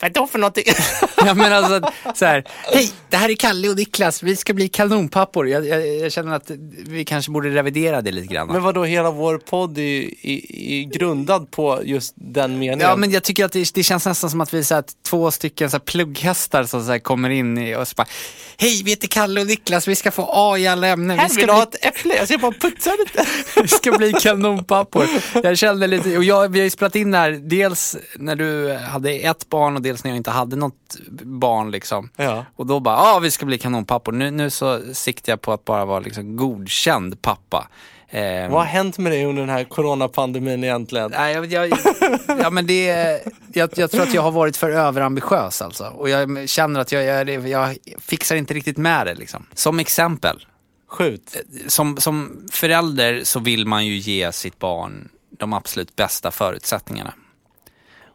Vadå för någonting? Ja men alltså så här, hej, det här är Kalle och Niklas, vi ska bli kanonpappor. Jag, jag, jag känner att vi kanske borde revidera det lite grann. Men vadå, hela vår podd är, är, är grundad på just den meningen? Ja men jag tycker att det, det känns nästan som att vi är så här, två stycken så här, plugghästar som så här, kommer in i och så bara Hej, vi heter Kalle och Niklas, vi ska få A i alla ämnen. Här Vi vill ska, du ha bli, ett äpple? Jag ska bara putsa lite. vi ska bli kanonpappor. Jag kände lite, och jag, vi har ju spelat in det här dels när du hade ett barn och dels när jag inte hade något barn liksom. Ja. Och då bara, ja vi ska bli kanonpappor. Nu, nu så siktar jag på att bara vara liksom godkänd pappa. Eh, Vad har hänt med dig under den här coronapandemin egentligen? Nej, jag, jag, ja, men det, jag, jag tror att jag har varit för överambitiös alltså. Och jag känner att jag, jag, jag fixar inte riktigt med det liksom. Som exempel, Skjut. som, som förälder så vill man ju ge sitt barn de absolut bästa förutsättningarna.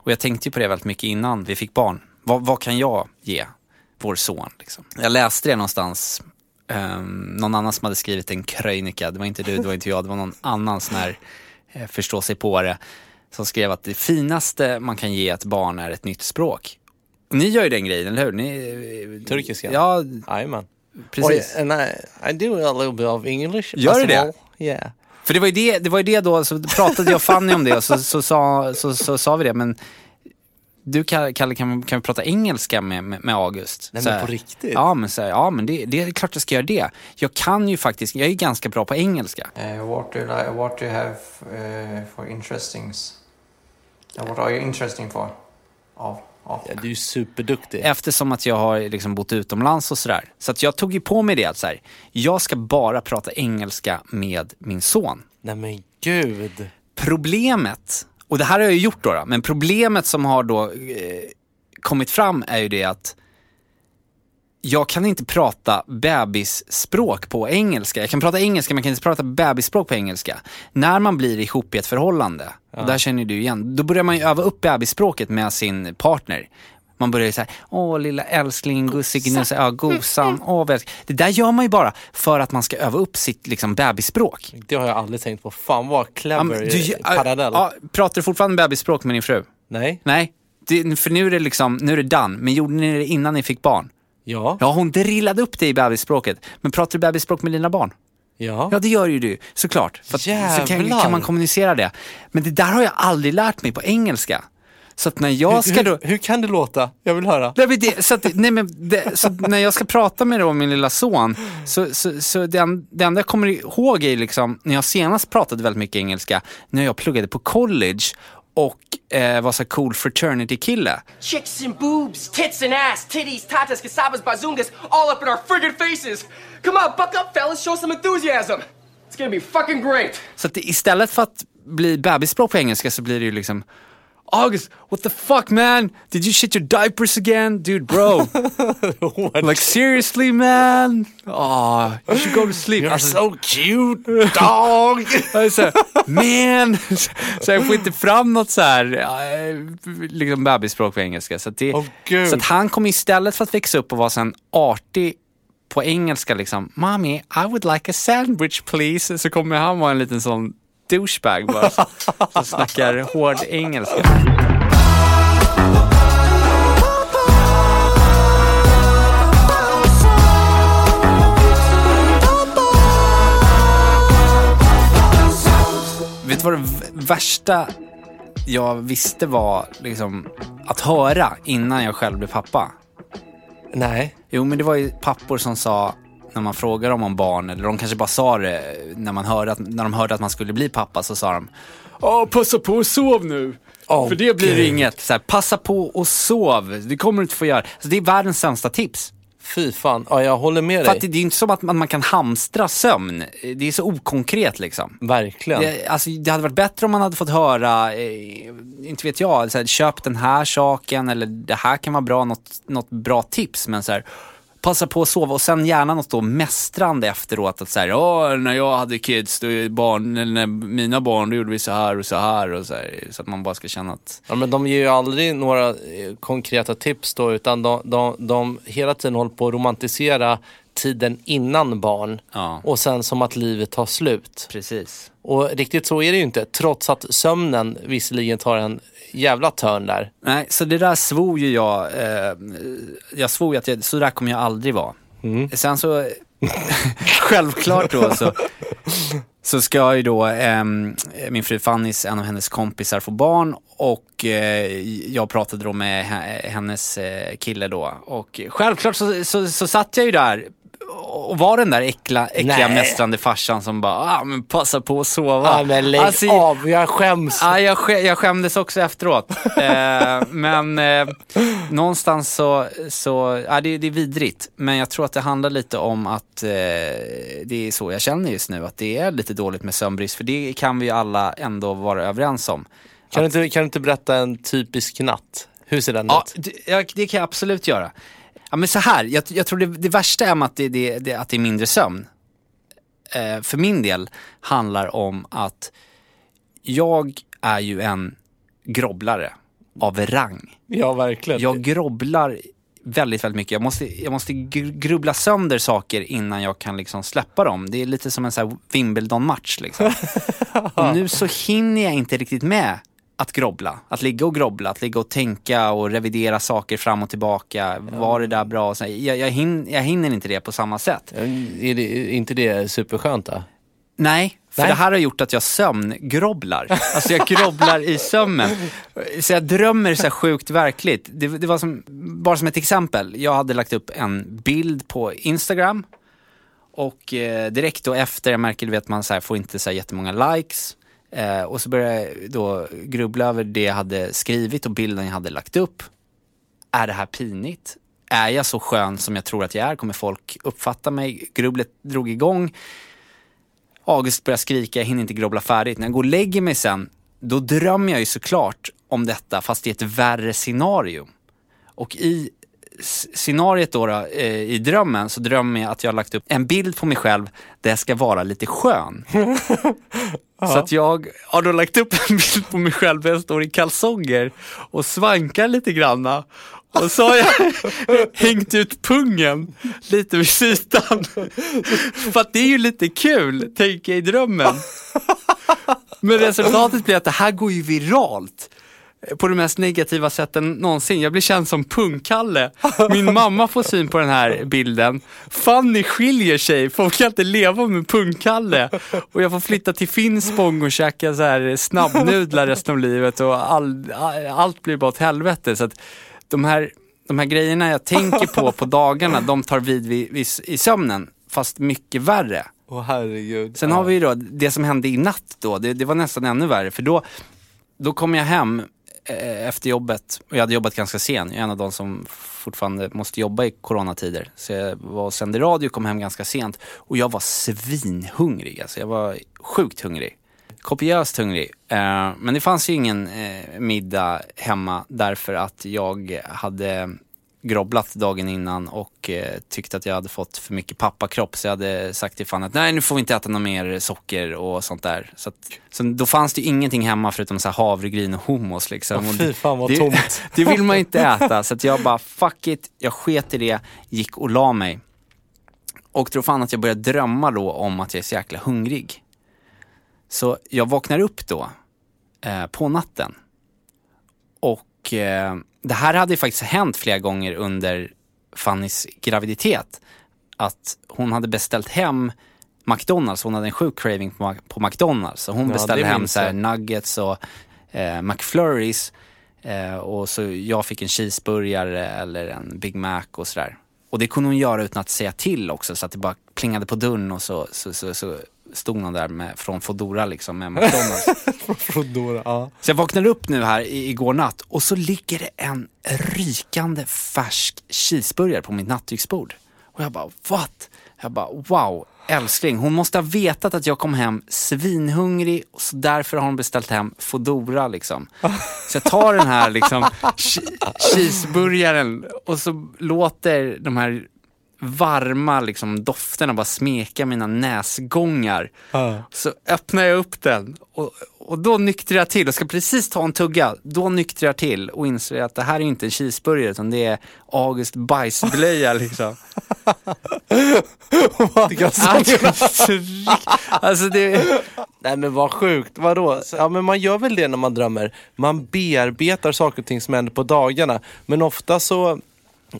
Och jag tänkte ju på det väldigt mycket innan vi fick barn. Vad, vad kan jag ge vår son? Liksom? Jag läste det någonstans, um, någon annan som hade skrivit en krönika, det var inte du, det var inte jag, det var någon annan sån här eh, förstå sig på det, som skrev att det finaste man kan ge ett barn är ett nytt språk. Ni gör ju den grejen, eller hur? Ni, Turkiska? Ja, Jajamän. precis. Oj, and I, I do a little bit of English. Gör du det? well. Yeah. För det var ju det, det, var ju det då, så pratade jag och Fanny om det och så, så, sa, så, så sa vi det, men du Kalle, kan, kan vi prata engelska med, med, med August? Nej, Så men här, på riktigt? Ja men, så här, ja, men det, det är klart jag ska göra det. Jag kan ju faktiskt, jag är ganska bra på engelska. Uh, what do you like? What do you have uh, for interestings? Uh, what are you interesting for? Of. Ja, du är ju superduktig. Eftersom att jag har liksom bott utomlands och sådär. Så att jag tog ju på mig det att så här, jag ska bara prata engelska med min son. Nej men gud. Problemet, och det här har jag ju gjort då, då men problemet som har då eh, kommit fram är ju det att jag kan inte prata bebisspråk på engelska. Jag kan prata engelska men jag kan inte prata bebisspråk på engelska. När man blir ihop i ett förhållande, och där känner du igen, då börjar man ju öva upp bebisspråket med sin partner. Man börjar ju såhär, åh lilla älskling, gussignusse, ja gosan, åh vad älsk-" Det där gör man ju bara för att man ska öva upp sitt liksom bebisspråk. Det har jag aldrig tänkt på. Fan vad Ja, clever men du- parallell. ja, pratar du fortfarande bebisspråk med din fru? Nej? Nej, det, för nu är det liksom, nu är det done. Men gjorde ni det innan ni fick barn? Ja? Ja, hon drillade upp dig i bebisspråket. Men pratar du bebisspråk med dina barn? Ja? Ja, det gör ju du såklart. För att, så kan, kan man kommunicera det. Men det där har jag aldrig lärt mig på engelska. Så att när jag ska då... hur, hur kan det låta? Jag vill höra. Nej, men det, så att, nej, men det, så när jag ska prata med då min lilla son, så, så, så det, det enda jag kommer ihåg är liksom, när jag senast pratade väldigt mycket engelska, när jag pluggade på college och eh, var så cool fraternity-kille. Chicks and boobs, tits and ass, titties, tatas, casabas, bazungas, all up in our friggin' faces. Come on, buck up, fellas, show some enthusiasm. It's gonna be fucking great. Så att istället för att bli bebisspråk på engelska så blir det ju liksom August, what the fuck man? Did you shit your diapers again? Dude bro. like seriously man? Aw, you should go to sleep. You're Alltså, so cute, dog! jag är så här, man! Så jag får inte fram något så här, eh, liksom bebisspråk på engelska. Så, att det, gud. så att han kommer istället för att växa upp och vara en artig på engelska liksom, Mommy, I would like a sandwich please. Så kommer han vara en liten sån douchebag bara. Som snackar hård engelska. Vet du vad det värsta jag visste var liksom att höra innan jag själv blev pappa? Nej. Jo, men det var ju pappor som sa när man frågar dem om barn, eller de kanske bara sa det när, man hörde att, när de hörde att man skulle bli pappa, så sa de Ja, passa på och sov nu. Åh, För det blir inget. Så här, passa på och sov. Det kommer du inte få göra. Så det är världens sämsta tips. Fy fan. Ja, jag håller med För dig. att det, det är inte som att man, man kan hamstra sömn. Det är så okonkret liksom. Verkligen. Det, alltså, det hade varit bättre om man hade fått höra, eh, inte vet jag, så här, köp den här saken eller det här kan vara bra, något, något bra tips. Men så här, passa på att sova och sen gärna något då mästrande efteråt. Att så här, "Åh, när jag hade kids, då, barn, eller när mina barn, då gjorde vi så här och så här. Och så, här så att man bara ska känna att, Ja, men de ger ju aldrig några eh, konkreta tips då, utan de, de, de hela tiden håller på att romantisera tiden innan barn Ja. och sen som att livet tar slut. precis. Och riktigt så är det ju inte, trots att sömnen visserligen tar en jävla törn där. Nej, så det där svor ju jag, eh, jag svor ju att jag, så där kommer jag aldrig vara. Sen så, självklart då så, så ska ju då ehm, min fru Fannys, en av hennes kompisar få barn och eh, jag pratade då med he- hennes eh, kille då. Och självklart så, så, så satt jag ju där och var den där äckla, äckliga Nej. mästrande farsan som bara, ah, men passa på att sova. Ja, men lägg Alltså, av, jag skäms. Ja, jag, skä- jag skämdes också efteråt. eh, men eh, någonstans så, så ja, det, det är vidrigt. Men jag tror att det handlar lite om att eh, det är så jag känner just nu. Att det är lite dåligt med sömnbrist. För det kan vi ju alla ändå vara överens om. Kan, du inte, kan du inte berätta en typisk natt? Hur ser den Ja, ut? det, ja, det kan jag absolut göra. Ja, men så här, jag, jag tror det, det värsta är med att det, det, det, att det är mindre sömn. Eh, för min del handlar om att jag är ju en grobblare av rang. Ja, verkligen. Jag grobblar väldigt, väldigt mycket. Jag måste, jag måste gr- grubbla sönder saker innan jag kan liksom släppa dem. Det är lite som en Wimbledon-match liksom. och nu så hinner jag inte riktigt med att grobbla. Att ligga och grobbla, att ligga och tänka och revidera saker fram och tillbaka. Var det där bra? Jag, jag, hin, jag hinner inte det på samma sätt. Är, det, är inte det superskönt då? Nej, för Nej. det här har gjort att jag sömngrobblar. Alltså jag grobblar i sömnen. Så jag drömmer så här sjukt verkligt. Det, det var som, bara som ett exempel. Jag hade lagt upp en bild på Instagram. Och eh, direkt då efter, jag märker du vet man så här, får inte så här jättemånga likes. Eh, och så började jag då grubbla över det jag hade skrivit och bilden jag hade lagt upp. Är det här pinigt? Är jag så skön som jag tror att jag är? Kommer folk uppfatta mig? Grubblet drog igång. August börjar skrika, jag hinner inte grubbla färdigt. När jag går och lägger mig sen, då drömmer jag ju såklart om detta fast i ett värre scenario. Och i s- scenariet då, då eh, i drömmen så drömmer jag att jag har lagt upp en bild på mig själv där jag ska vara lite skön. Så att jag har då lagt upp en bild på mig själv där jag står i kalsonger och svankar lite granna. Och så har jag hängt ut pungen lite vid sidan. För att det är ju lite kul, tänker jag i drömmen. Men resultatet blir att det här går ju viralt. På det mest negativa sätten någonsin. Jag blir känd som pungkalle. Min mamma får syn på den här bilden. Fanny skiljer sig, folk kan inte leva med pungkalle. Och jag får flytta till Finspång och käka så här snabbnudlar resten av livet och all, all, allt blir bara åt helvete. Så att de här, de här grejerna jag tänker på på dagarna, de tar vid, vid, vid i sömnen. Fast mycket värre. Åh herregud. Sen har vi ju då det som hände i natt då, det, det var nästan ännu värre. För då, då kom jag hem Eh, efter jobbet och jag hade jobbat ganska sen. Jag är en av de som fortfarande måste jobba i coronatider. Så jag var och sände radio och kom hem ganska sent. Och jag var svinhungrig, alltså jag var sjukt hungrig. Kopiöst hungrig. Eh, men det fanns ju ingen eh, middag hemma därför att jag hade grobblat dagen innan och eh, tyckte att jag hade fått för mycket pappakropp så jag hade sagt till Fanny att nej nu får vi inte äta något mer socker och sånt där. Så, att, så då fanns det ju ingenting hemma förutom så här havregryn och hummus liksom. Och fy fan, vad det, tomt. det vill man ju inte äta så att jag bara fuck it, jag sket i det, gick och la mig. Och tro fan att jag börjar drömma då om att jag är så jäkla hungrig. Så jag vaknar upp då eh, på natten. Och eh, det här hade ju faktiskt hänt flera gånger under Fannys graviditet. Att hon hade beställt hem McDonalds, hon hade en sjuk craving på, på McDonalds. Så hon Ja, beställde hem så här nuggets och eh, McFlurries. Eh, och så jag fick en cheeseburgare eller en Big Mac och sådär. Och det kunde hon göra utan att säga till också så att det bara plingade på dörren och så, så, så, så stod någon där med, från Foodora liksom med McDonalds. Foodora, ja. Så jag vaknade upp nu här i, igår natt och så ligger det en rykande färsk cheeseburgare på mitt nattduksbord. Och jag bara, what? Jag bara, wow, älskling, hon måste ha vetat att jag kom hem svinhungrig och så därför har hon beställt hem Foodora liksom. Så jag tar den här liksom che- cheeseburgaren och så låter de här varma liksom, dofterna bara smeka mina näsgångar. Så öppnar jag upp den och, och då nyktrar jag till och ska precis ta en tugga. Då nyktrar jag till och inser att det här är inte en cheeseburgare utan det är August bajsblöja liksom. alltså det, Nej men vad sjukt, vadå? Ja men man gör väl det när man drömmer. Man bearbetar saker och ting som händer på dagarna. Men ofta så,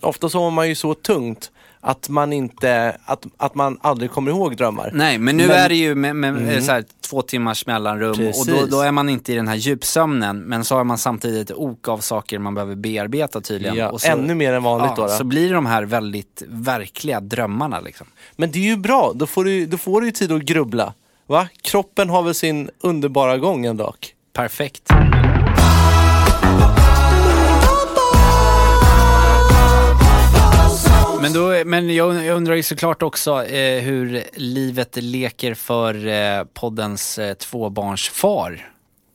ofta så har man ju så tungt att man inte, att, att man aldrig kommer ihåg drömmar. nej men nu Men- är det ju med, med eh, så här, två timmars mellanrum och då, Precis. då är man inte i den här djupsömnen men så har man samtidigt ett ok av saker man behöver bearbeta tydligen. Ja, och så, ännu mer än vanligt då, då. Så blir det de här väldigt verkliga drömmarna liksom. Men det är ju bra, då får du, då får du ju tid att grubbla. Va? Kroppen har väl sin underbara gång en dag. Perfekt. Men, då, men jag, jag undrar ju såklart också eh, hur livet leker för eh, poddens eh, tvåbarnsfar.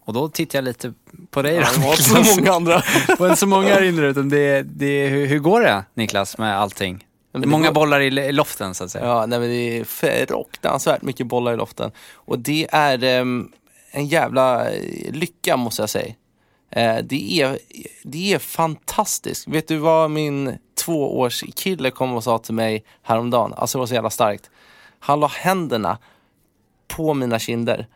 Och då tittar jag lite på dig då, Niklas. så många andra. Var inte så många här inne utan det, det, hur, hur går det Niklas med allting? men det många går- bollar i, loften så att säga. Ja, nej men det är fruktansvärt mycket bollar i loften. Och det är ehm, en jävla lycka måste jag säga. Eh, det, är, det är fantastiskt. Vet du vad min tvåårskille kom och sa till mig häromdagen? Alltså det var så jävla starkt. Han la händerna på mina kinder.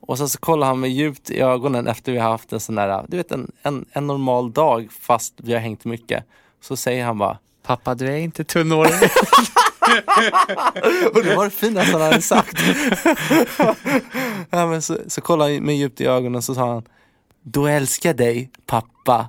Och sen så kollar han mig djupt i ögonen efter vi har haft en sån där, du vet en, en, en normal dag fast vi har hängt mycket. Så säger han bara, Pappa du är inte tunnåring. Och det var det finaste han hade sagt. ja, men så, så kollade han mig djupt i ögonen och så sa han Du älskar dig pappa.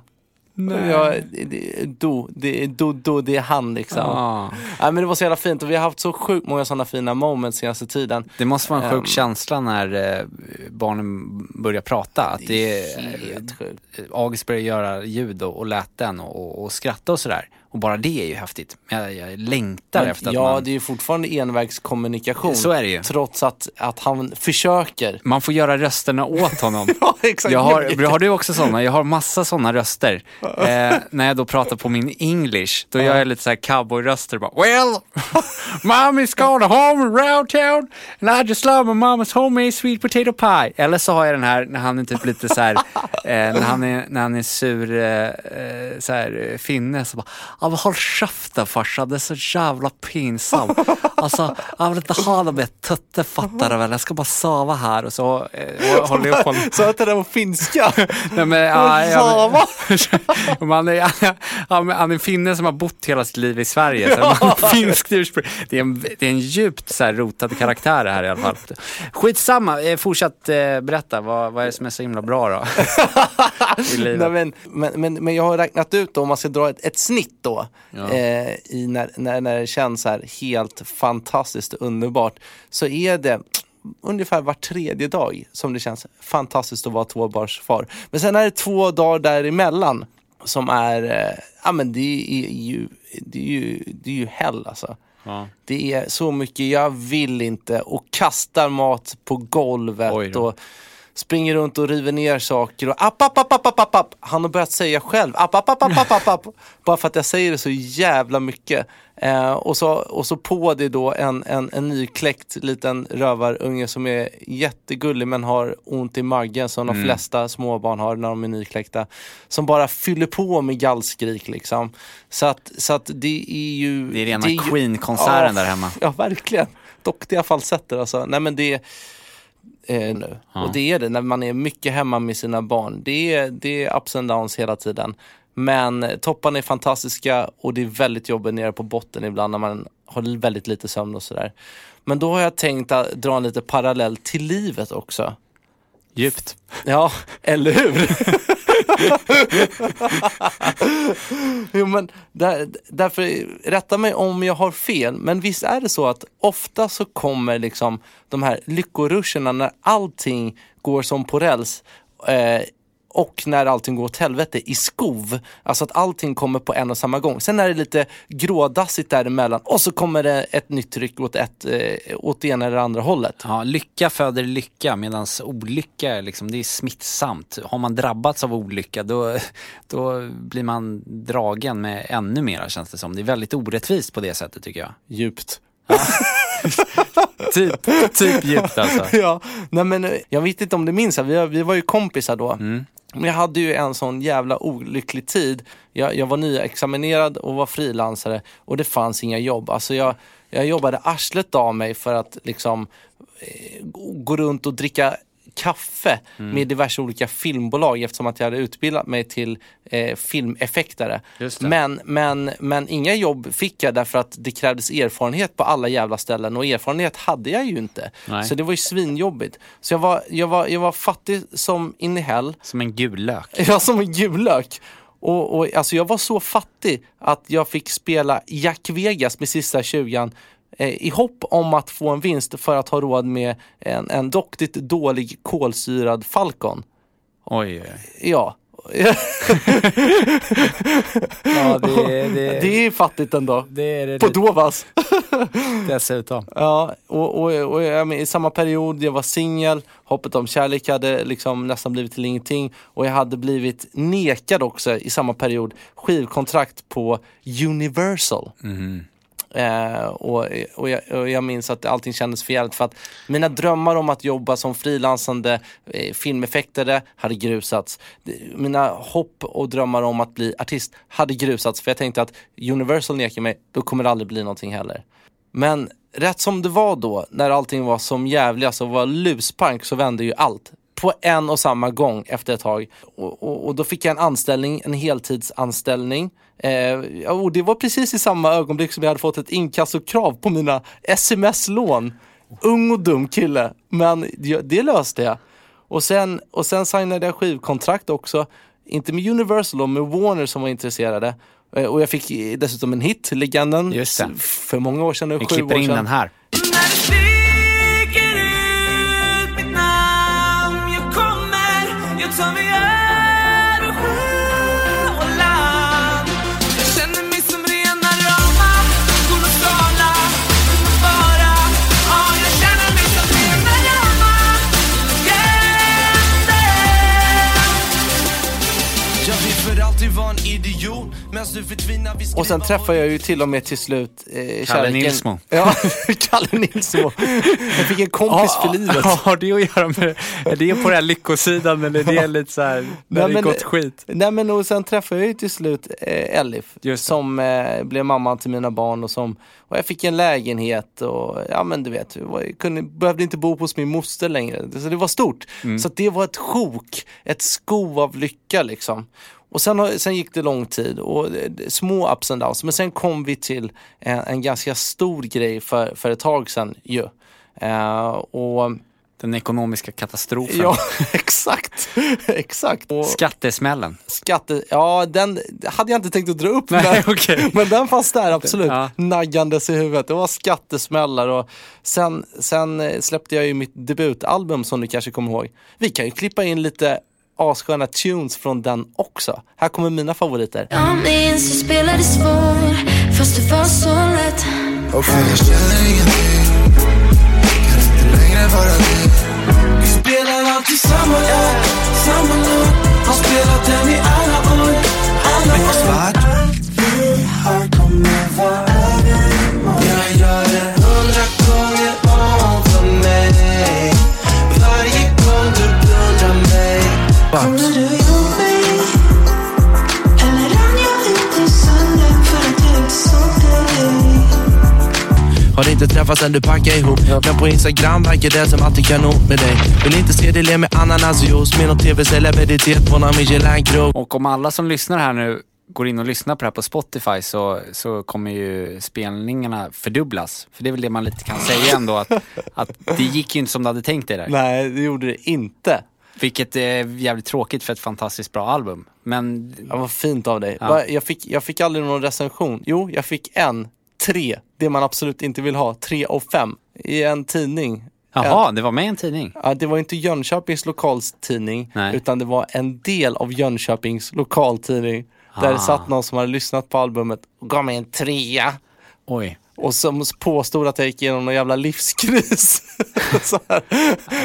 Nej. Ja, det, do, det, do, do, det är han liksom. Ja. Ja, men det var så jävla fint och vi har haft så sjukt många sådana fina moments senaste tiden. Det måste vara en sjuk Ehm. känsla när eh, barnen börjar prata. Att det är, Helt sjukt. August börjar göra ljud och, och läten och, och, och skratta och sådär. Och bara det är ju häftigt. Jag, jag längtar Men, efter att ja, man... det är ju fortfarande envägskommunikation. Så är det ju. Trots att, att han försöker. Man får göra rösterna åt honom. Ja, exakt. Jag har, har du också sådana? Jag har massa sådana röster. Eh, när jag då pratar på min English, då gör jag lite så här cowboyröster. Bara, well, mommy's gone home around town and I just love my mama's homemade sweet potato pie. Eller så har jag den här när han är typ lite så här, eh, när, han är, när han är sur eh, eh, så här, eh, finne så bara, ja men håll käften farsan, det är så jävla pinsamt. Alltså, jag vill inte ha dem med tutte fattar du väl, jag ska bara sova här och så eh, och håller jag honom. Så att det där var finska. Nej, men, ja, ja, Sava. men, han, är, han, han är finne som har bott hela sitt liv i Sverige. Så finskt ursprung. Det är en, det är en djupt så här, rotad karaktär det här i alla fall. Skitsamma, eh, fortsätt eh, berätta. Vad, vad är det som är så himla bra då? I livet. Nej, men, men, men, men jag har räknat ut då, om man ska dra ett, ett snitt då, Ja. eh, i när, när, när det känns så här helt fantastiskt och underbart, så är det ungefär var tredje dag som det känns fantastiskt att vara tvåbarnsfar. Men sen är det två dagar däremellan som är, eh, ja men det är ju, det är ju, det är ju hell alltså. Ja. Det är så mycket, jag vill inte och kastar mat på golvet och springer runt och river ner saker och app, app, app, app, app, app, app. Han har börjat säga själv app, app, app, app, app, app, app. Bara för att jag säger det så jävla mycket. Eh, och, så, och så på det då en, en, en nykläckt liten rövarunge som är jättegullig men har ont i magen som de flesta småbarn har när de är nykläckta. Som bara fyller på med gallskrik liksom. Så att, så att det är ju... Det är rena Queen-konserten Ja, där hemma. Ja, verkligen. Duktiga falsetter alltså. Nej men det eh, nu. Och det är det när man är mycket hemma med sina barn. Det är, det är ups and downs hela tiden. Men topparna är fantastiska och det är väldigt jobbigt nere på botten ibland när man har väldigt lite sömn och sådär. Men då har jag tänkt att dra en lite parallell till livet också. Djupt. Ja, eller hur? jo, men där, därför, rätta mig om jag har fel, men visst är det så att ofta så kommer liksom de här lyckoruscherna när allting går som på räls eh, och när allting går åt helvete i skov. Alltså att allting kommer på en och samma gång. Sen är det lite grådassigt däremellan och så kommer det ett nytt tryck åt, ett, eh, åt det ena eller andra hållet. Ja, lycka föder lycka medan olycka är liksom, det är smittsamt. Har man drabbats av olycka då, då blir man dragen med ännu mera känns det som. Det är väldigt orättvist på det sättet tycker jag. Djupt. Typ, typ djupt alltså. ja, nej men eh, jag vet inte om du minns, vi, vi var ju kompisar då. Men jag hade ju en sån jävla olycklig tid. Jag, jag var nyexaminerad och var frilansare och det fanns inga jobb. Alltså jag, jag jobbade arslet av mig för att liksom eh, gå runt och dricka kaffe med diverse olika filmbolag eftersom att jag hade utbildat mig till eh, filmeffektare. Men, men, men inga jobb fick jag därför att det krävdes erfarenhet på alla jävla ställen och erfarenhet hade jag ju inte. Nej. Så det var ju svinjobbigt. Så jag var, jag var, jag var fattig som in i hell. Som en gul lök. Jag som en jullök. Och, och, alltså jag var så fattig att jag fick spela Jack Vegas med sista 20 eh, i hopp om att få en vinst för att ha råd med en, en doktigt dålig kolsyrad Falcon. Oj. Ja. Ja, det, det, Det är fattigt ändå. det är det På Dovas. dessutom. Ja, och, och, och jag men, i samma period, jag var singel, hoppet om kärlek hade liksom nästan blivit till ingenting och jag hade blivit nekad också i samma period skivkontrakt på Universal. Eh, och, och, jag, och jag minns att allting kändes förjävligt för att mina drömmar om att jobba som frilansande eh, filmeffektare hade grusats. Mina hopp och drömmar om att bli artist hade grusats för jag tänkte att Universal nekar mig, då kommer det aldrig bli någonting heller. Men rätt som det var då, när allting var som jävligast och var luspank så vände ju allt. På en och samma gång efter ett tag. Och, och, och då fick jag en anställning, en heltidsanställning. Eh, och det var precis i samma ögonblick som jag hade fått ett inkassokrav på mina sms-lån. Ung och dum kille, men det, löste jag. Och sen, och sen signade jag skivkontrakt också. Inte med Universal, då, med Warner som var intresserade. Eh, Och jag fick dessutom en hit, Legenden, Just det. för många år sedan nu, Vi sju klipper år in den här. Och sen träffade jag ju till och med till slut eh, kärleken. Nilsmo. Ja, Kalle Nilsmo. Jag fick en kompis för livet. Har det att göra med, är det på den här lyckosidan eller är det lite så här, när det gått skit? Nej men och sen träffade jag ju till slut eh, Elif det. som eh, blev mamma till mina barn och som och jag fick en lägenhet och ja men du vet, jag kunde, behövde inte bo hos min moster längre. Så det var stort. Mm. Så att det var ett sjok, ett sko av lycka liksom. Och sen, sen gick det lång tid och eh, små ups and downs. Men sen kom vi till en, en ganska stor grej för, för ett tag sedan ju. Eh, och Den ekonomiska katastrofen. ja, exakt. exakt. Och, Skattesmällen. Skatte, ja den hade jag inte tänkt att dra upp Nej, men, okej. men den fanns där absolut. Ja. Naggandes i huvudet. Det var skattesmällar och sen, sen eh, släppte jag ju mitt debutalbum som du kanske kommer ihåg. Vi kan ju klippa in lite assköna tunes från den också. Här kommer mina favoriter. Jag minns du spelade svår, fast det var så lätt. Okay. Jag känner ingenting, kan inte längre vara det. Vi spelar alltid samma låt, samma låt. Har spelat den i alla år, alla år. Vi har kommit vara Bucks. Har inte träffats än du packar ihop. Men på Instagram verkar det som att det kan nog med dig. Vill inte se dig le med ananasjuice. Med någon tv-celebritet på någon Michelin-krog. Och om alla som lyssnar här nu går in och lyssnar på det här på Spotify så, så kommer ju spelningarna fördubblas. För det är väl det man lite kan säga ändå att, att det gick ju inte som du hade tänkt dig där. Nej, det gjorde det inte. Vilket är jävligt tråkigt för ett fantastiskt bra album. Men Ja, vad fint av dig. Ja. Jag, fick, jag fick aldrig någon recension. Jo, jag fick en, tre, det man absolut inte vill ha, tre och fem, i en tidning. jaha, det var med i en tidning. Ja, det var inte Jönköpings lokaltidning, Nej. utan det var en del av Jönköpings lokaltidning. Där det Ah. satt någon som hade lyssnat på albumet och gav mig en trea. Oj. Och som påstod att jag gick igenom någon jävla livskris.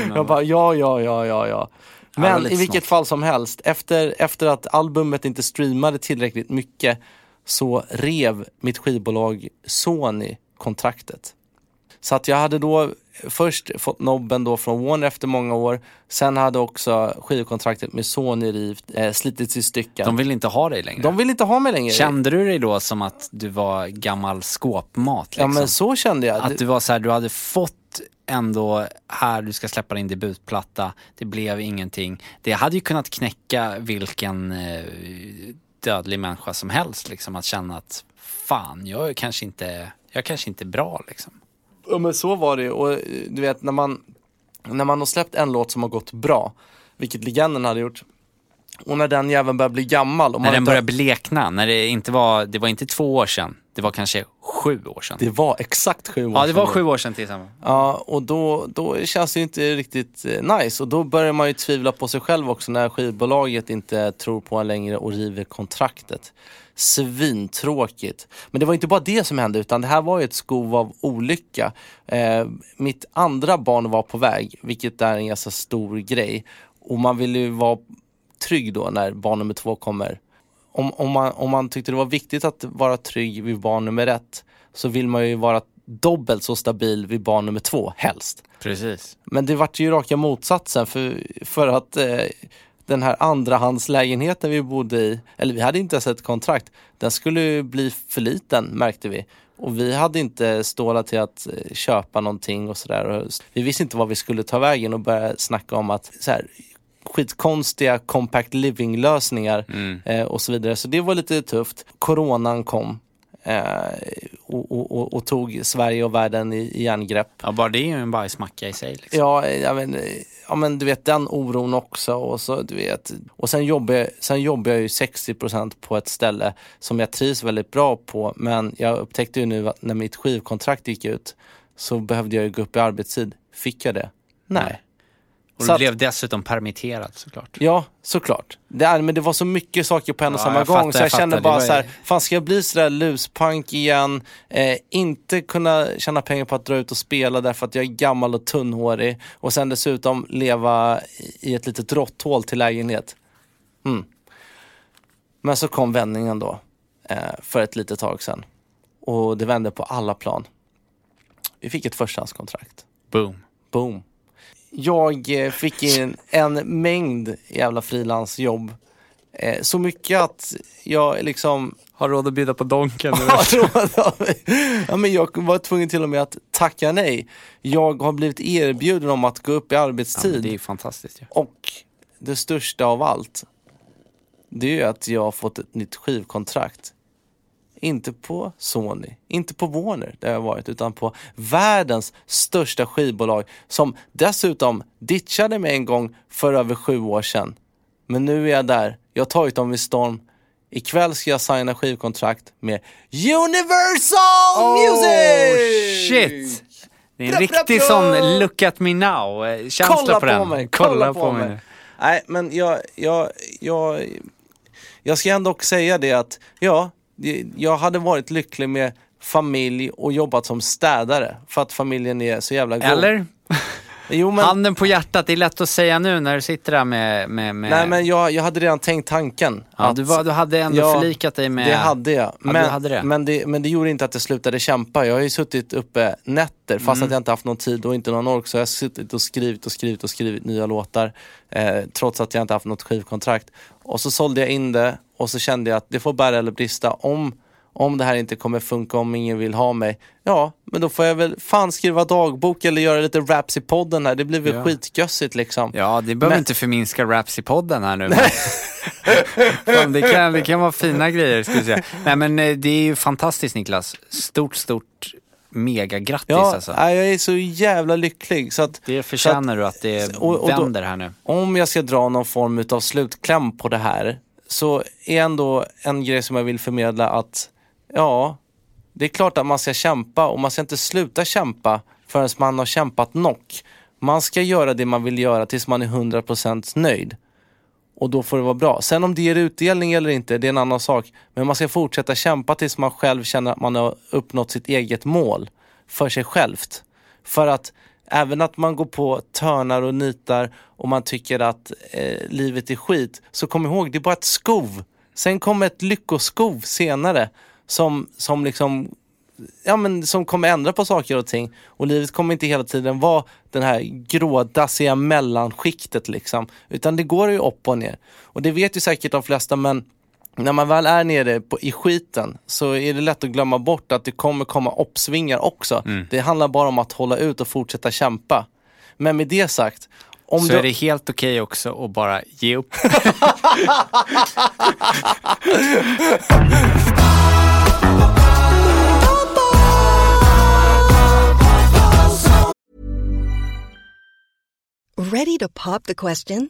Jag bara, ja, ja, ja, ja, ja. Men i vilket fall som helst, efter, efter att albumet inte streamade tillräckligt mycket så rev mitt skivbolag Sony kontraktet. Så att jag hade då först fått nobben då från Warner efter många år. Sen hade också skivkontraktet med Sony rivt, eh, slitits i stycken. De vill inte ha dig längre. De vill inte ha mig längre. Kände du dig då som att du var gammal skåpmat? Ja Liksom? men så kände jag. Att du var så här, du hade fått ändå, här du ska släppa din debutplatta, det blev ingenting. Det hade ju kunnat knäcka vilken eh, dödlig människa som helst, liksom att känna att fan, jag är kanske inte, jag är kanske inte bra liksom. Ja men så var det och eh, du vet när man, när man har släppt en låt som har gått bra, vilket Legenden hade gjort, och när den jäveln börjar bli gammal och När den började blekna, när det inte var, det var inte två år sedan, det var kanske sju år sedan. Det var exakt sju år ja, det var sedan sju år sedan tillsammans. Ja, och då, då känns det ju inte riktigt eh, nice. Och då börjar man ju tvivla på sig själv också när skivbolaget inte tror på en längre och river kontraktet. Svintråkigt. Men det var inte bara det som hände utan det här var ju ett skov av olycka. Eh, mitt andra barn var på väg, vilket är en ganska stor grej. Och man vill ju vara trygg då när barn nummer två kommer. Om, om, man, om man tyckte det var viktigt att vara trygg vid barn nummer ett så vill man ju vara dubbelt så stabil vid barn nummer två, helst. Precis. Men det vart ju raka motsatsen för, för att eh, den här andrahandslägenheten vi bodde i, eller vi hade inte ens ett kontrakt, den skulle bli för liten märkte vi. Och vi hade inte stålat till att eh, köpa någonting och sådär. Vi visste inte vad vi skulle ta vägen och börja snacka om att så här, skitkonstiga compact living lösningar eh, och så vidare. Så det var lite tufft. Coronan kom och, och, och, och tog Sverige och världen i, i järngrepp. Ja, bara det är ju en bajsmacka i sig. Liksom. Ja, ja, men, eh, ja men du vet den oron också och så du vet. Och sen jobbar jag, sen jobbar jag ju 60% på ett ställe som jag trivs väldigt bra på. Men jag upptäckte ju nu att när mitt skivkontrakt gick ut så behövde jag ju gå upp i arbetstid. Fick jag det? Nej. Och Så du att- blev dessutom permitterad såklart. Ja, såklart. Det, är, men det var så mycket saker på en och Ja, samma gång fattar, så jag, jag fattar. kände bara var- så här, fan ska jag bli sådär luspank igen? Eh, inte kunna tjäna pengar på att dra ut och spela därför att jag är gammal och tunnhårig och sen dessutom leva i- i ett litet råtthål till lägenhet. Mm. Men så kom vändningen då, eh, för ett litet tag sedan. Och det vände på alla plan. Vi fick ett förstahandskontrakt. Boom. Boom. Jag eh, fick in en mängd jävla frilansjobb. Eh, så mycket att jag liksom Har råd att bjuda på Donken. av- ja, men Jag var tvungen till och med att tacka nej. Jag har blivit erbjuden om att gå upp i ja, arbetstid. men det är fantastiskt ju. Och det största av allt, det är ju att jag har fått ett nytt skivkontrakt. Inte på Sony, inte på Warner där jag varit, utan på världens största skivbolag som dessutom ditchade mig en gång för över sju år sedan. Men nu är jag där, jag har tagit dem vid storm. Ikväll ska jag signa skivkontrakt med Universal Music! Shit! Det är en riktig sån look at me now eh, kolla på den. på mig, kolla, på, mig. nu. Nej, men jag, jag, jag, jag ska ändå säga det att ja, jag hade varit lycklig med familj och jobbat som städare för att familjen är så jävla god. Eller? Jo, men, Handen på hjärtat, det är lätt att säga nu när du sitter där med... med, med... nej, men jag, jag hade redan tänkt tanken. ja, att- du, var, du hade ändå Ja, förlikat dig med... Det hade jag. du Men, hade det. Men, det, men det gjorde inte att jag slutade kämpa. Jag har ju suttit uppe nätter fast Mm. att jag inte haft någon tid och inte någon ork. Så jag har suttit och skrivit och skrivit och skrivit nya låtar. Eh, trots att jag inte haft något skivkontrakt. Och så sålde jag in det och så kände jag att det får bära eller brista. Om, Om det här inte kommer funka, om ingen vill ha mig, ja, men då får jag väl fan skriva dagbok eller göra lite raps i podden här. Det blir väl Ja. skitgössigt liksom. Ja, det behöver Men- inte förminska raps i podden här nu. Fan, det, kan, det kan vara fina grejer skulle jag säga. Nej men eh, det är ju fantastiskt Niklas. Stort, stort mega grattis Ja, alltså. nej, jag är så jävla lycklig. Så att, Det förtjänar du att det och- och då- vänder här nu. om jag ska dra någon form av slutkläm på det här så är ändå en grej som jag vill förmedla att ja, det är klart att man ska kämpa och man ska inte sluta kämpa förrän man har kämpat nog. Man ska göra det man vill göra tills man är 100% nöjd. Och då får det vara bra. Sen om det ger utdelning eller inte, det är en annan sak. Men man ska fortsätta kämpa tills man själv känner att man har uppnått sitt eget mål för sig självt. För att även att man går på törnar och nitar och man tycker att eh, livet är skit, så kom ihåg, det är bara ett skov. Sen kommer ett lyckoskov senare som, som liksom ja, men som kommer ändra på saker och ting. Och livet kommer inte hela tiden vara den här grådassiga mellanskiktet liksom. Utan det går ju upp och ner. Och det vet ju säkert de flesta men när man väl är nere på, i skiten så är det lätt att glömma bort att det kommer komma uppsvingar också. Det handlar bara om att hålla ut och fortsätta kämpa. Men med det sagt, om Så du... är det helt okej också att bara ge upp. Ready to pop the question?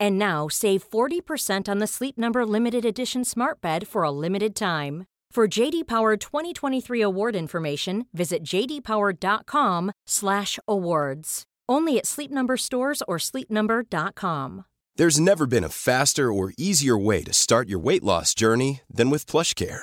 And now save 40% on the Sleep Number limited edition Smart Bed for a limited time. For JD Power 2023 award information, visit jdpower.com/awards. Only at Sleep Number stores or sleepnumber.com. There's never been a faster or easier way to start your weight loss journey than with PlushCare.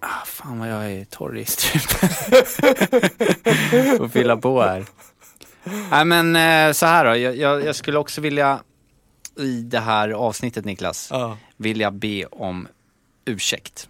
Ah, fan vad jag är torr i strupen. Och fylla på här. Nej men eh, så här då, jag, jag, jag skulle också vilja i det här avsnittet Niklas, Ja. vilja be om ursäkt.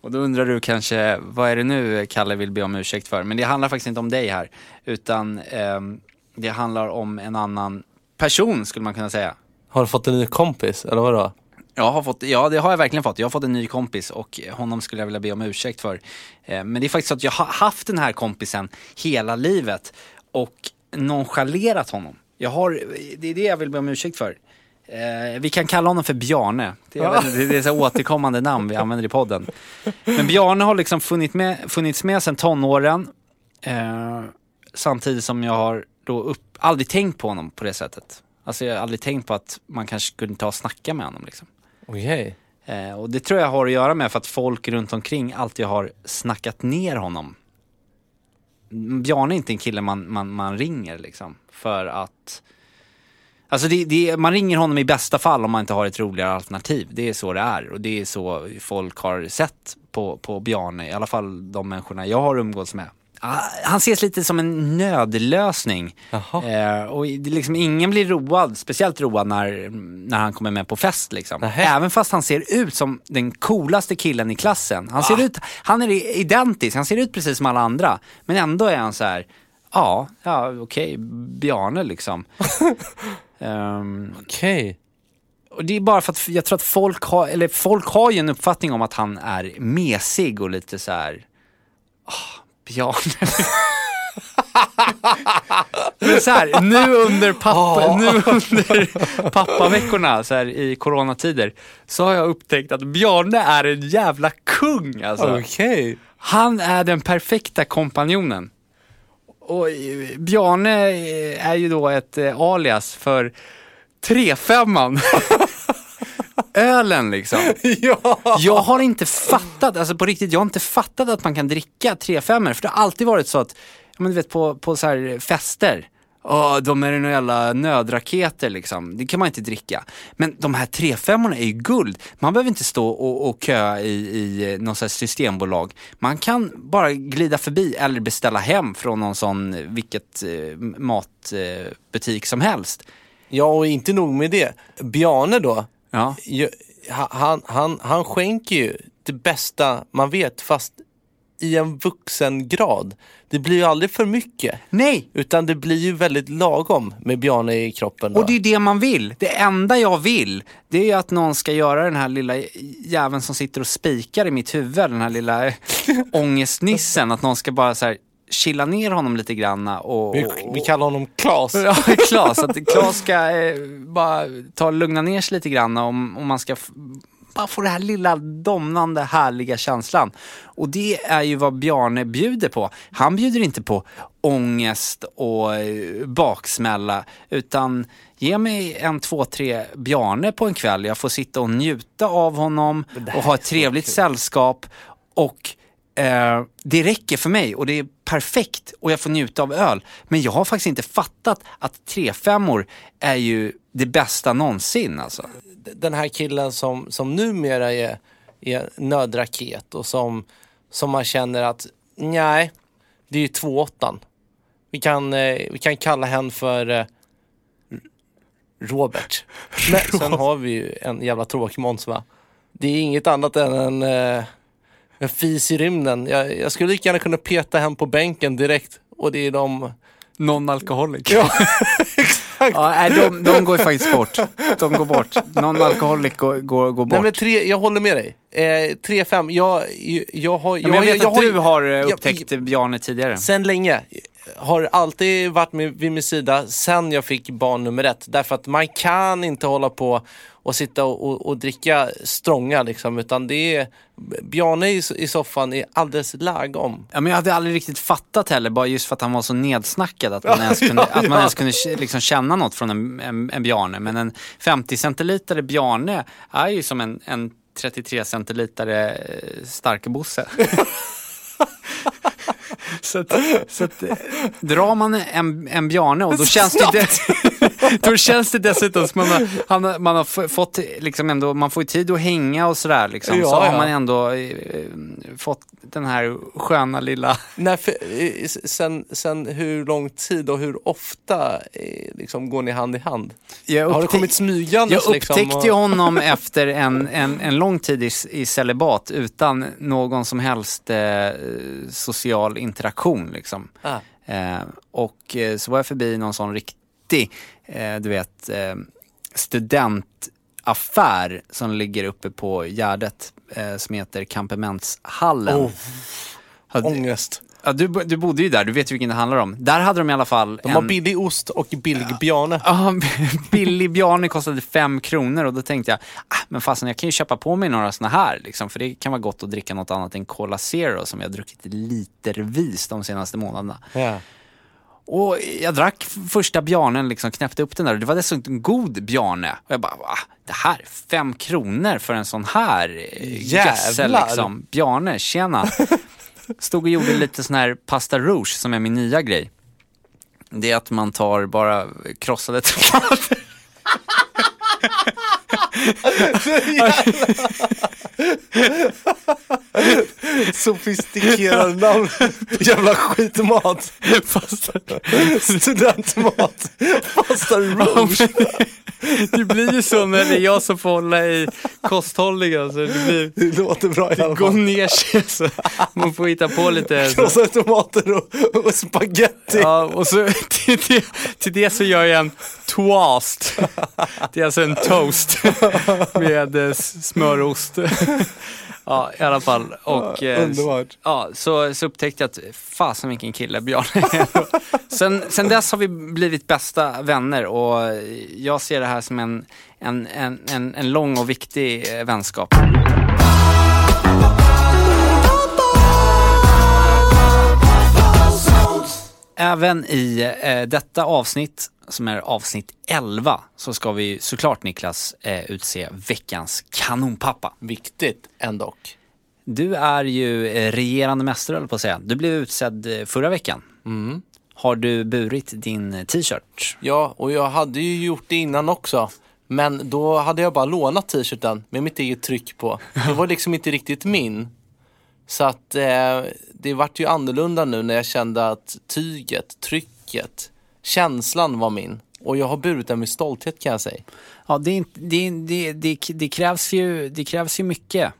Och då undrar du kanske, vad är det nu Kalle vill be om ursäkt för? Men det handlar faktiskt inte om dig här, utan ehm, det handlar om en annan person skulle man kunna säga. Har du fått en ny kompis, eller vadå? Jag har fått, ja det har jag verkligen fått. Jag har fått en ny kompis och honom skulle jag vilja be om ursäkt för. Eh, Men det är faktiskt så att jag har haft den här kompisen hela livet och nonchalerat honom. Jag har, det är det jag vill be om ursäkt för. Eh, vi kan kalla honom för Bjarne. Det är, Ja. det är så återkommande namn vi använder i podden. Men Bjarne har liksom funnits med, funnits med sedan tonåren. Eh, samtidigt som jag har då upp, aldrig tänkt på honom på det sättet. Alltså jag har aldrig tänkt på att man kanske kunde ta och snacka med honom liksom. Okej. Eh, och det tror jag har att göra med för att folk runt omkring alltid har snackat ner honom. Mm, Bjarne är inte en kille man, man, man ringer liksom. För att... Alltså det, det, man ringer honom i bästa fall om man inte har ett roligare alternativ. Det är så det är och det är så folk har sett på, på Bjarne. I alla fall de människorna jag har umgåtts med. Ah, Han ses lite som en nödlösning. Eh, och det liksom, ingen blir road, speciellt road när, när han kommer med på fest. Liksom. Även fast han ser ut som den coolaste killen i klassen. Han, ser ut, han är identisk, han ser ut precis som alla andra. Men ändå är han så här, ja, ja okej, Bjarne liksom. Ehm, Okej. och det är bara för att jag tror att folk har, eller folk har ju en uppfattning om att han är mesig och lite så här. Oh, Bjarne. Men så här, nu under, pappa, nu under pappaveckorna så här, i coronatider så har jag upptäckt att Bjarne är en jävla kung alltså. Okej. Han är den perfekta kompanjonen. Och eh, Bjarne eh, är ju då ett eh, alias för trefemman. Ölen liksom. Ja. Jag har inte fattat, alltså på riktigt, jag har inte fattat att man kan dricka 3-5 för det har alltid varit så att, ja, men du vet på, på så här fester, Åh, de är några jävla nödraketer liksom. Det kan man inte dricka. Men de här 3-5 är ju guld. Man behöver inte stå och, och köa i, i eh, någon här systembolag. Man kan bara glida förbi eller beställa hem från någon sån, vilket eh, matbutik som helst. Ja, och inte nog med det. Bjarne då, Ja. ju- han, han, han skänker ju det bästa man vet fast i en vuxen grad. Det blir ju aldrig för mycket. Nej! Utan det blir ju väldigt lagom med Bjarne i kroppen. Då. Och det är det man vill. Det enda jag vill, det är ju att någon ska göra den här lilla jäveln som sitter och spikar i mitt huvud, den här lilla ångestnissen, att någon ska bara så här chilla ner honom lite granna och... vi, vi kallar honom Klas. Ja, Klas. Att Klas ska eh, bara ta lugna ner sig lite grann om, om man ska bara få den här lilla domnande härliga känslan. Och det är ju vad Bjarne bjuder på. Han bjuder inte på ångest och eh, baksmälla utan ge mig en, två, tre Bjarne på en kväll. Jag får sitta och njuta av honom och ha ett trevligt sällskap och Eh, det räcker för mig och det är perfekt och jag får njuta av öl. Men jag har faktiskt inte fattat att 3-5 är ju det bästa någonsin alltså. Den här killen som, som numera är, är nödraket och som, som man känner att nej, det är ju 2-8. Vi kan, eh, vi kan kalla henne för eh, Robert. Men sen har vi ju en jävla tråkig Måns va? Det är inget annat än en, eh, en fis i rymden. Jag, jag skulle lika gärna kunna peta hem på bänken direkt och det är de... Non-alkoholik. Ja, Ja, nej, de, de går ju faktiskt bort. De går bort. Non-alkoholik går, går, går bort. Nej men tre, jag håller med dig. Eh, 3-5, jag, jag har... Ja, men jag vet att har- du har eh, jag- upptäckt Bjarne tidigare. Sen länge. Har alltid varit med, vid min sida sen jag fick barn nummer ett. Därför att man kan inte hålla på och sitta och, och, och dricka strånga liksom. Utan det är, Bjarne i, i soffan är alldeles lagom. Ja, men jag hade aldrig riktigt fattat heller, bara just för att han var så nedsnackad, att man ens kunde, Ja, ja. Att man ens kunde liksom känna något från en, en, en Bjarne. Men en 50 centilitare Bjarne är ju som en, en 33 centilitare eh, starköbosse. så att, så att, eh, drar man en, en Bjarne och då känns det, dess, då känns det dessutom som man har, man har fått liksom ändå, man får ju tid att hänga och sådär liksom. Ja, så har ja. man ändå eh, fått den här sköna lilla När, för, eh, sen, sen hur lång tid och hur ofta eh, liksom, går ni hand i hand? Jag har upptäck- kommit smygandes? Jag liksom, upptäckte och- ju honom efter en, en, en lång tid i, i celibat utan någon som helst eh, social interaktion. Liksom. Ah. Eh, och eh, så var jag förbi någon sån rikt, riktig, eh, du vet, eh, studentaffär som ligger uppe på Gärdet eh, som heter Kampementshallen. Oh, ångest. Ja, du, du bodde ju där, du vet ju vilken det handlar om. Där hade de i alla fall De har billig ost och billig björne. Ja, billig Bjarne kostade fem kronor och då tänkte jag, ah, men fasen jag kan ju köpa på mig några såna här liksom, för det kan vara gott att dricka något annat än Cola Zero som jag har druckit litervis de senaste månaderna. Ja. Och jag drack första björnen, liksom knäppte upp den där och det var dessutom en god björne. Och jag bara, va? Det här, fem kronor för en sån här eh, gössel Jävlar. liksom. Bjarne, tjena. Stod och gjorde lite sån här pasta rouge som är min nya grej. Det är att man tar bara krossade tomater. Sofistikerad namn. Jävla skitmat. Studentmat. Pasta rouge. Det blir ju så när det är jag som får hålla i kosthållningen. Så det, blir, Det låter bra i det går ner sig. Så man får hitta på lite. Krossade tomater och, och spaghetti. Ja, och så till det, till det så gör jag en toast. Det är alltså en toast med eh, s- smörost. Ja, i alla fall. Och, eh, Underbart. Ja, så, så upptäckte jag att fasen vilken kille Björn sen, sen dess har vi blivit bästa vänner och jag ser det här som en, en, en, en, en lång och viktig eh, vänskap. Även i eh, detta avsnitt, som är avsnitt 11, så ska vi såklart Niklas eh, utse veckans kanonpappa. Viktigt ändå. Du är ju eh, regerande mästare höll på att säga. Du blev utsedd eh, förra veckan. Har du burit din eh, t-shirt? Ja, och jag hade ju gjort det innan också. Men då hade jag bara lånat t-shirten med mitt eget tryck på. Det var liksom inte riktigt min. Så att eh, det vart ju annorlunda nu när jag kände att tyget, trycket, känslan var min. Och jag har burit den med stolthet kan jag säga. Ja, det, är inte, det, det, det, det, krävs ju, det krävs ju mycket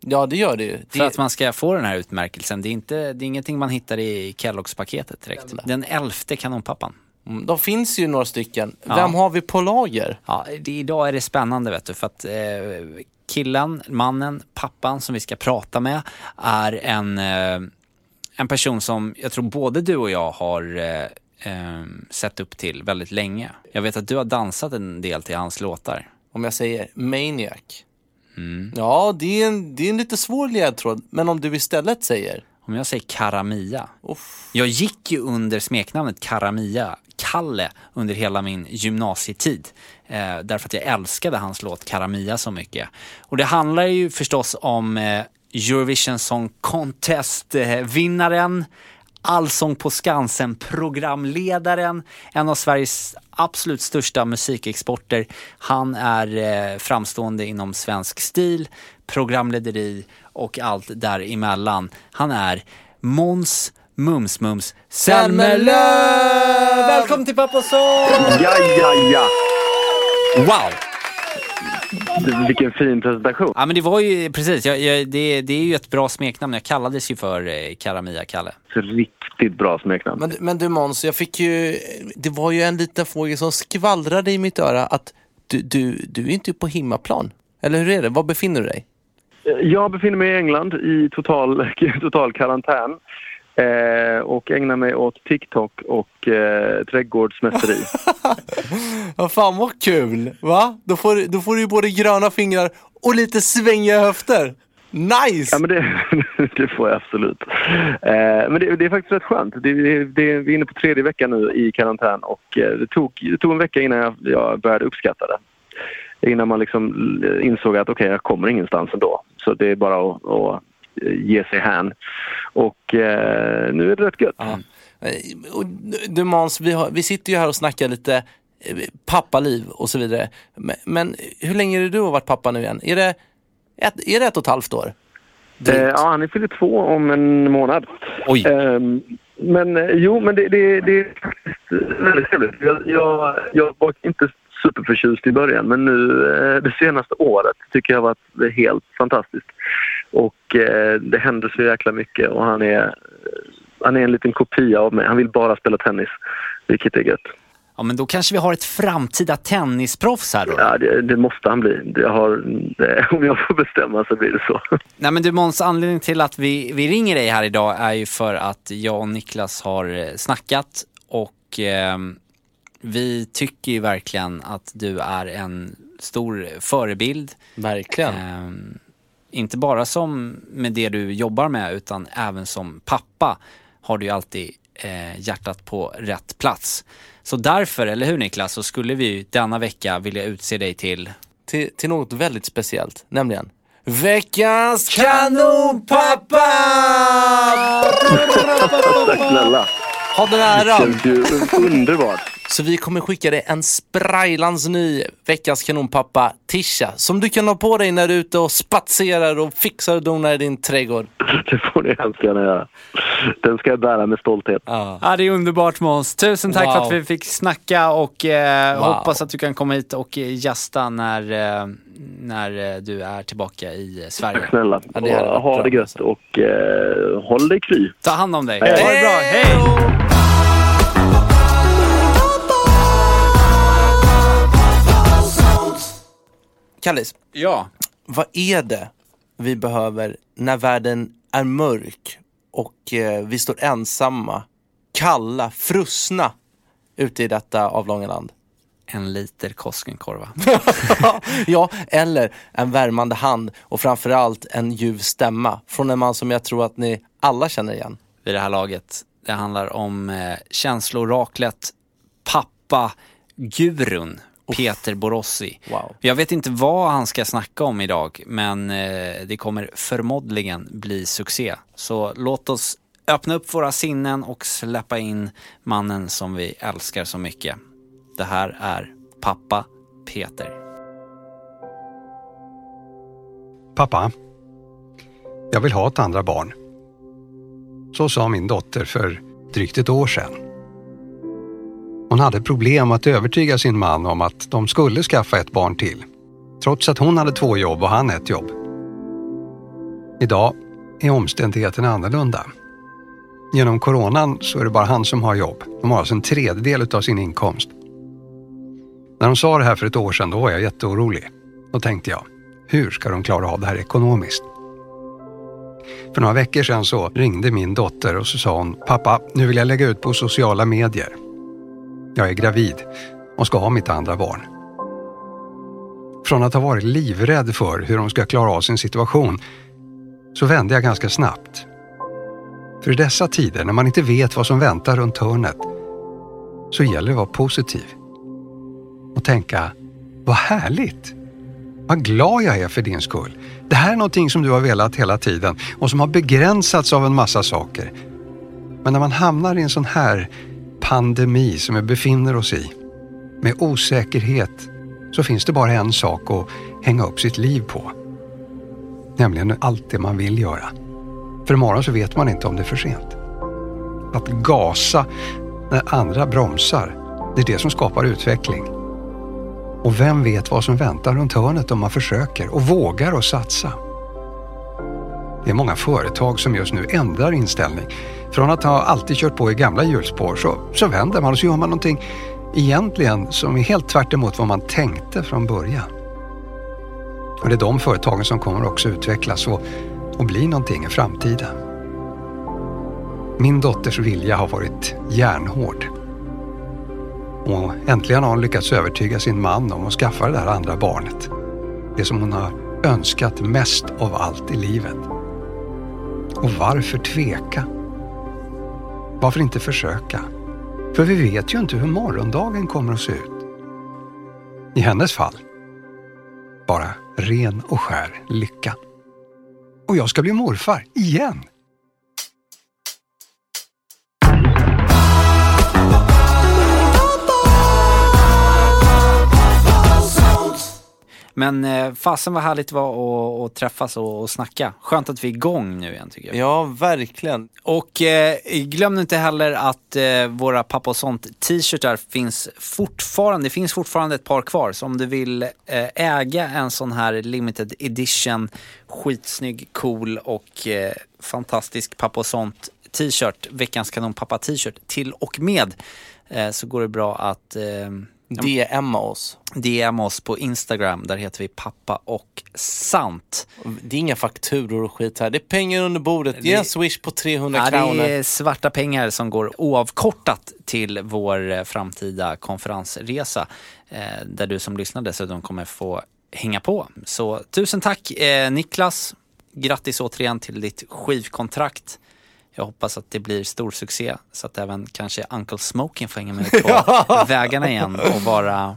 Ja, det gör det ju. för att man ska få den här utmärkelsen. Det är, inte, det är ingenting man hittar i Kelloggs-paketet direkt. Den elfte kanonpappan. mm, de finns ju några stycken. Ja. Vem har vi på lager? Ja, det, idag är det spännande vet du, för att eh, killen, mannen, pappan som vi ska prata med är en, eh, en person som jag tror både du och jag har eh, eh, sett upp till väldigt länge. Jag vet att du har dansat en del till hans låtar. Om jag säger Maniac. Ja, det är, en, det är en lite svår ledtråd. Men om du istället säger Om jag säger Karamia. Jag gick ju under smeknamnet Karamia, Kalle, under hela min gymnasietid. Eh, därför att jag älskade hans låt Karamia så mycket. Och det handlar ju förstås om eh, Eurovision Song Contest-vinnaren, Allsång på Skansen, programledaren, en av Sveriges absolut största musikexporter. Han är eh, framstående inom svensk stil, programlederi och allt däremellan. Han är Måns Mums Mums Zelmerlöw! Välkommen till Pappa Sång! Ja, ja, ja. Wow! Vilken fin presentation. Ja men det var ju precis, jag, jag, det, det är ju ett bra smeknamn. Jag kallades ju för eh, Karamia Kalle. Så riktigt bra smeknamn. Men, men du Måns, jag fick ju, det var ju en liten fågel som skvallrade i mitt öra att du, du, du är inte på hemmaplan. Eller hur är det? Var befinner du dig? Jag befinner mig i England i total, total karantän. Eh, och ägnar mig åt TikTok och eh, trädgårdsmästeri. Vad fan vad kul! Va? Då får, då får du ju både gröna fingrar och lite svängiga höfter. Nice! Ja, men det, det får jag absolut. Eh, men det, det är faktiskt rätt skönt. Det, det, vi är inne på tredje veckan nu i karantän och eh, det tog, det tog en vecka innan jag, jag började uppskatta det. Innan man liksom insåg att okej, jag kommer ingenstans ändå. Så det är bara att, att ge sig hän. Och eh, nu är det rätt gött. Ja. Du Måns, vi, har, vi sitter ju här och snackar lite eh, pappaliv och så vidare. Men, men hur länge är det du har varit pappa nu igen? Är det ett, är det ett och ett halvt år? Eh, ja, han är fyller två om en månad. Oj. Ehm, men eh, jo, men det, det, det är faktiskt eh, väldigt trevligt. Jag, jag, jag var inte superförtjust i början, men nu eh, det senaste året tycker jag har varit helt fantastiskt. Och eh, det händer så jäkla mycket och han är, han är en liten kopia av mig. Han vill bara spela tennis, vilket är gött. Ja, men då kanske vi har ett framtida tennisproffs här då. Ja, det, det måste han bli. Det har, det, om jag får bestämma så blir det så. Nej men du Måns, anledningen till att vi, vi ringer dig här idag är ju för att jag och Niklas har eh, snackat och eh, vi tycker ju verkligen att du är en stor förebild. Verkligen. Eh, inte bara som med det du jobbar med utan även som pappa har du ju alltid eh, hjärtat på rätt plats. Så därför, eller hur Niklas, så skulle vi denna vecka vilja utse dig till Till, till något väldigt speciellt, nämligen Veckans kanonpappa! Tack snälla. Ha den Det äran! känns ju underbart. Så vi kommer skicka dig en sprajlans ny veckans kanonpappa tisha som du kan ha på dig när du är ute och spatserar och fixar och donar i din trädgård. Det får ni hemskt gärna göra. Den ska jag bära med stolthet. Ja, det är underbart Måns. Tusen tack Wow. för att vi fick snacka och eh, Wow. hoppas att du kan komma hit och eh, gästa när, eh, när eh, du är tillbaka i eh, Sverige. Tack snälla. Ja, det ha det gött och eh, håll dig kry. Ta hand om dig. Hej. Ha det bra. Hej! Kallis, Ja. vad är det vi behöver när världen är mörk och eh, vi står ensamma, kalla, frusna ute i detta avlånga land? En liter Koskenkorva. ja, eller en värmande hand och framförallt en ljuv stämma från en man som jag tror att ni alla känner igen. vid det här laget. Det handlar om eh, känsloraklet pappa-gurun Peter Borossi. Wow. Jag vet inte vad han ska snacka om idag, men eh, det kommer förmodligen bli succé. Så låt oss öppna upp våra sinnen och släppa in mannen som vi älskar så mycket. Det här är pappa Peter. Pappa, jag vill ha ett andra barn. Så sa min dotter för drygt ett år sedan. Hon hade problem att övertyga sin man om att de skulle skaffa ett barn till. Trots att hon hade två jobb och han ett jobb. Idag är omständigheterna annorlunda. Genom coronan så är det bara han som har jobb. De har alltså en tredjedel av sin inkomst. När de sa det här för ett år sedan då var jag jätteorolig. Då tänkte jag, hur ska de klara av det här ekonomiskt? För några veckor sedan så ringde min dotter och så sa hon, pappa, nu vill jag lägga ut på sociala medier. Jag är gravid och ska ha mitt andra barn. Från att ha varit livrädd för hur de ska klara av sin situation så vände jag ganska snabbt. För i dessa tider när man inte vet vad som väntar runt hörnet så gäller det att vara positiv. Och tänka, vad härligt! Vad glad jag är för din skull. Det här är någonting som du har velat hela tiden och som har begränsats av en massa saker. Men när man hamnar i en sån här pandemi som vi befinner oss i, med osäkerhet, så finns det bara en sak att hänga upp sitt liv på. Nämligen allt det man vill göra. För imorgon så vet man inte om det är för sent. Att gasa när andra bromsar, det är det som skapar utveckling. Och vem vet vad som väntar runt hörnet om man försöker och vågar att satsa. Det är många företag som just nu ändrar inställning. Från att ha alltid kört på i gamla hjulspår så, så vänder man och så gör man någonting egentligen som är helt tvärt emot vad man tänkte från början. Och det är de företagen som kommer också utvecklas och, och bli någonting i framtiden. Min dotters vilja har varit järnhård. Och äntligen har hon lyckats övertyga sin man om att skaffa det där andra barnet. Det som hon har önskat mest av allt i livet. Och varför tveka? Varför inte försöka? För vi vet ju inte hur morgondagen kommer att se ut. I hennes fall, bara ren och skär lycka. Och jag ska bli morfar, igen! Men eh, fasen vad härligt det var att, träffas och, och snacka. Skönt att vi är igång nu igen tycker jag. Ja, verkligen. Och eh, glöm inte heller att eh, våra Pappa och sånt t-shirtar finns fortfarande. Det finns fortfarande ett par kvar. Så om du vill eh, äga en sån här limited edition, skitsnygg, cool och eh, fantastisk Pappa och sånt t-shirt, veckans kanonpappa t-shirt till och med. Så går det bra att DMa oss. DMa oss på Instagram, där heter vi pappa och sant. Det är inga fakturor och skit här. Det är pengar under bordet. Ge en swish på 300 Ja, kronor. det är svarta pengar som går oavkortat till vår eh, framtida konferensresa. Eh, där du som lyssnar dessutom kommer få hänga på. Så tusen tack eh, Niklas. Grattis återigen till ditt skivkontrakt. Jag hoppas att det blir stor succé så att även kanske Uncle Smoking får hänga med på vägarna igen och vara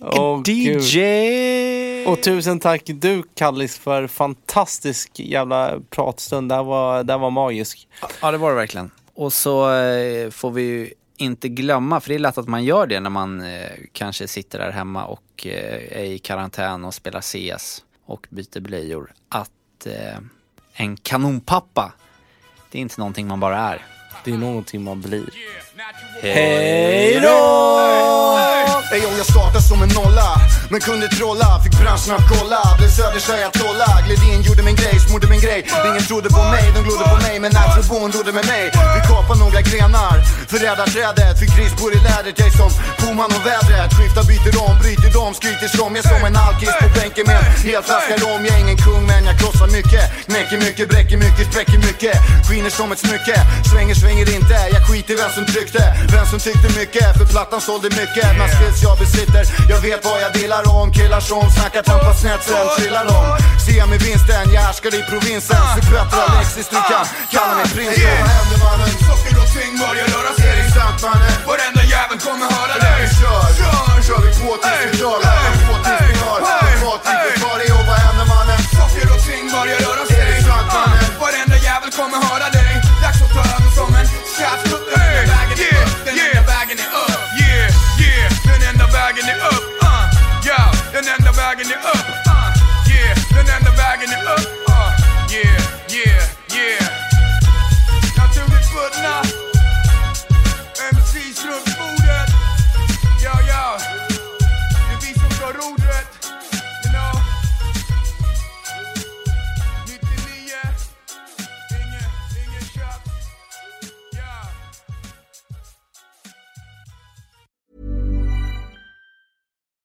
Åh, DJ. Gud. Och tusen tack du Kallis för fantastisk jävla pratstund. Det här var, det här var magisk. Ja, det var det verkligen. Och så eh, får vi ju inte glömma, för det är lätt att man gör det när man eh, kanske sitter där hemma och eh, är i karantän och spelar CS och byter blöjor, att en kanonpappa, det är inte någonting man bara är. Det är någonting man blir. Hej Ey, yo, jag startade som en nolla men kunde trolla, fick branschen att kolla. Blev söderstjärna att trolla. Gled in, gjorde min grej, smorde min grej. Ingen trodde på mig, de glodde på mig. Men Afrobon rodde med mig Vi kapade några grenar. Förrädar trädet, fick krispor i lädret. Jag är som Boman och vädret. Skiftar, byter om, bryter dom, Skryter som. Jag är som en alkis på bänken med en hel flaska rom. Jag är ingen kung men jag krossar mycket. Knäcker mycket, bräcker mycket, spräcker mycket. Skiner som ett smycke. Svänger, svänger inte. Jag skiter i vem som tryckte. Vem som tyckte mycket. För plattan sålde mycket. Men skills jag besitter Jag vet vad jag delar om Killar som snackar trampa snett sen trillar de Ser mig vinsten Jag härskar i provinsen. Så bättre Alexis du kan kalla mig prinsen Vad händer mannen? Socker och ting börjar röra sig. Är det sant mannen? Varenda jävel kommer höra dig. Kör, kör, kör. Vi två tills vi drar Två tills vi har tycker kvar är och vad händer mannen? Socker och ting börjar röra sig. Är det sant mannen? Varenda jävel kommer höra dig. Dags att ta över som en tjafskutte Vägen är upp, den enda vägen är upp Yeah, yeah, den enda vägen är upp. Uh, yeah, den enda vägen är upp. Uh, yeah, den enda vägen är upp. Uh, yeah, yeah, yeah.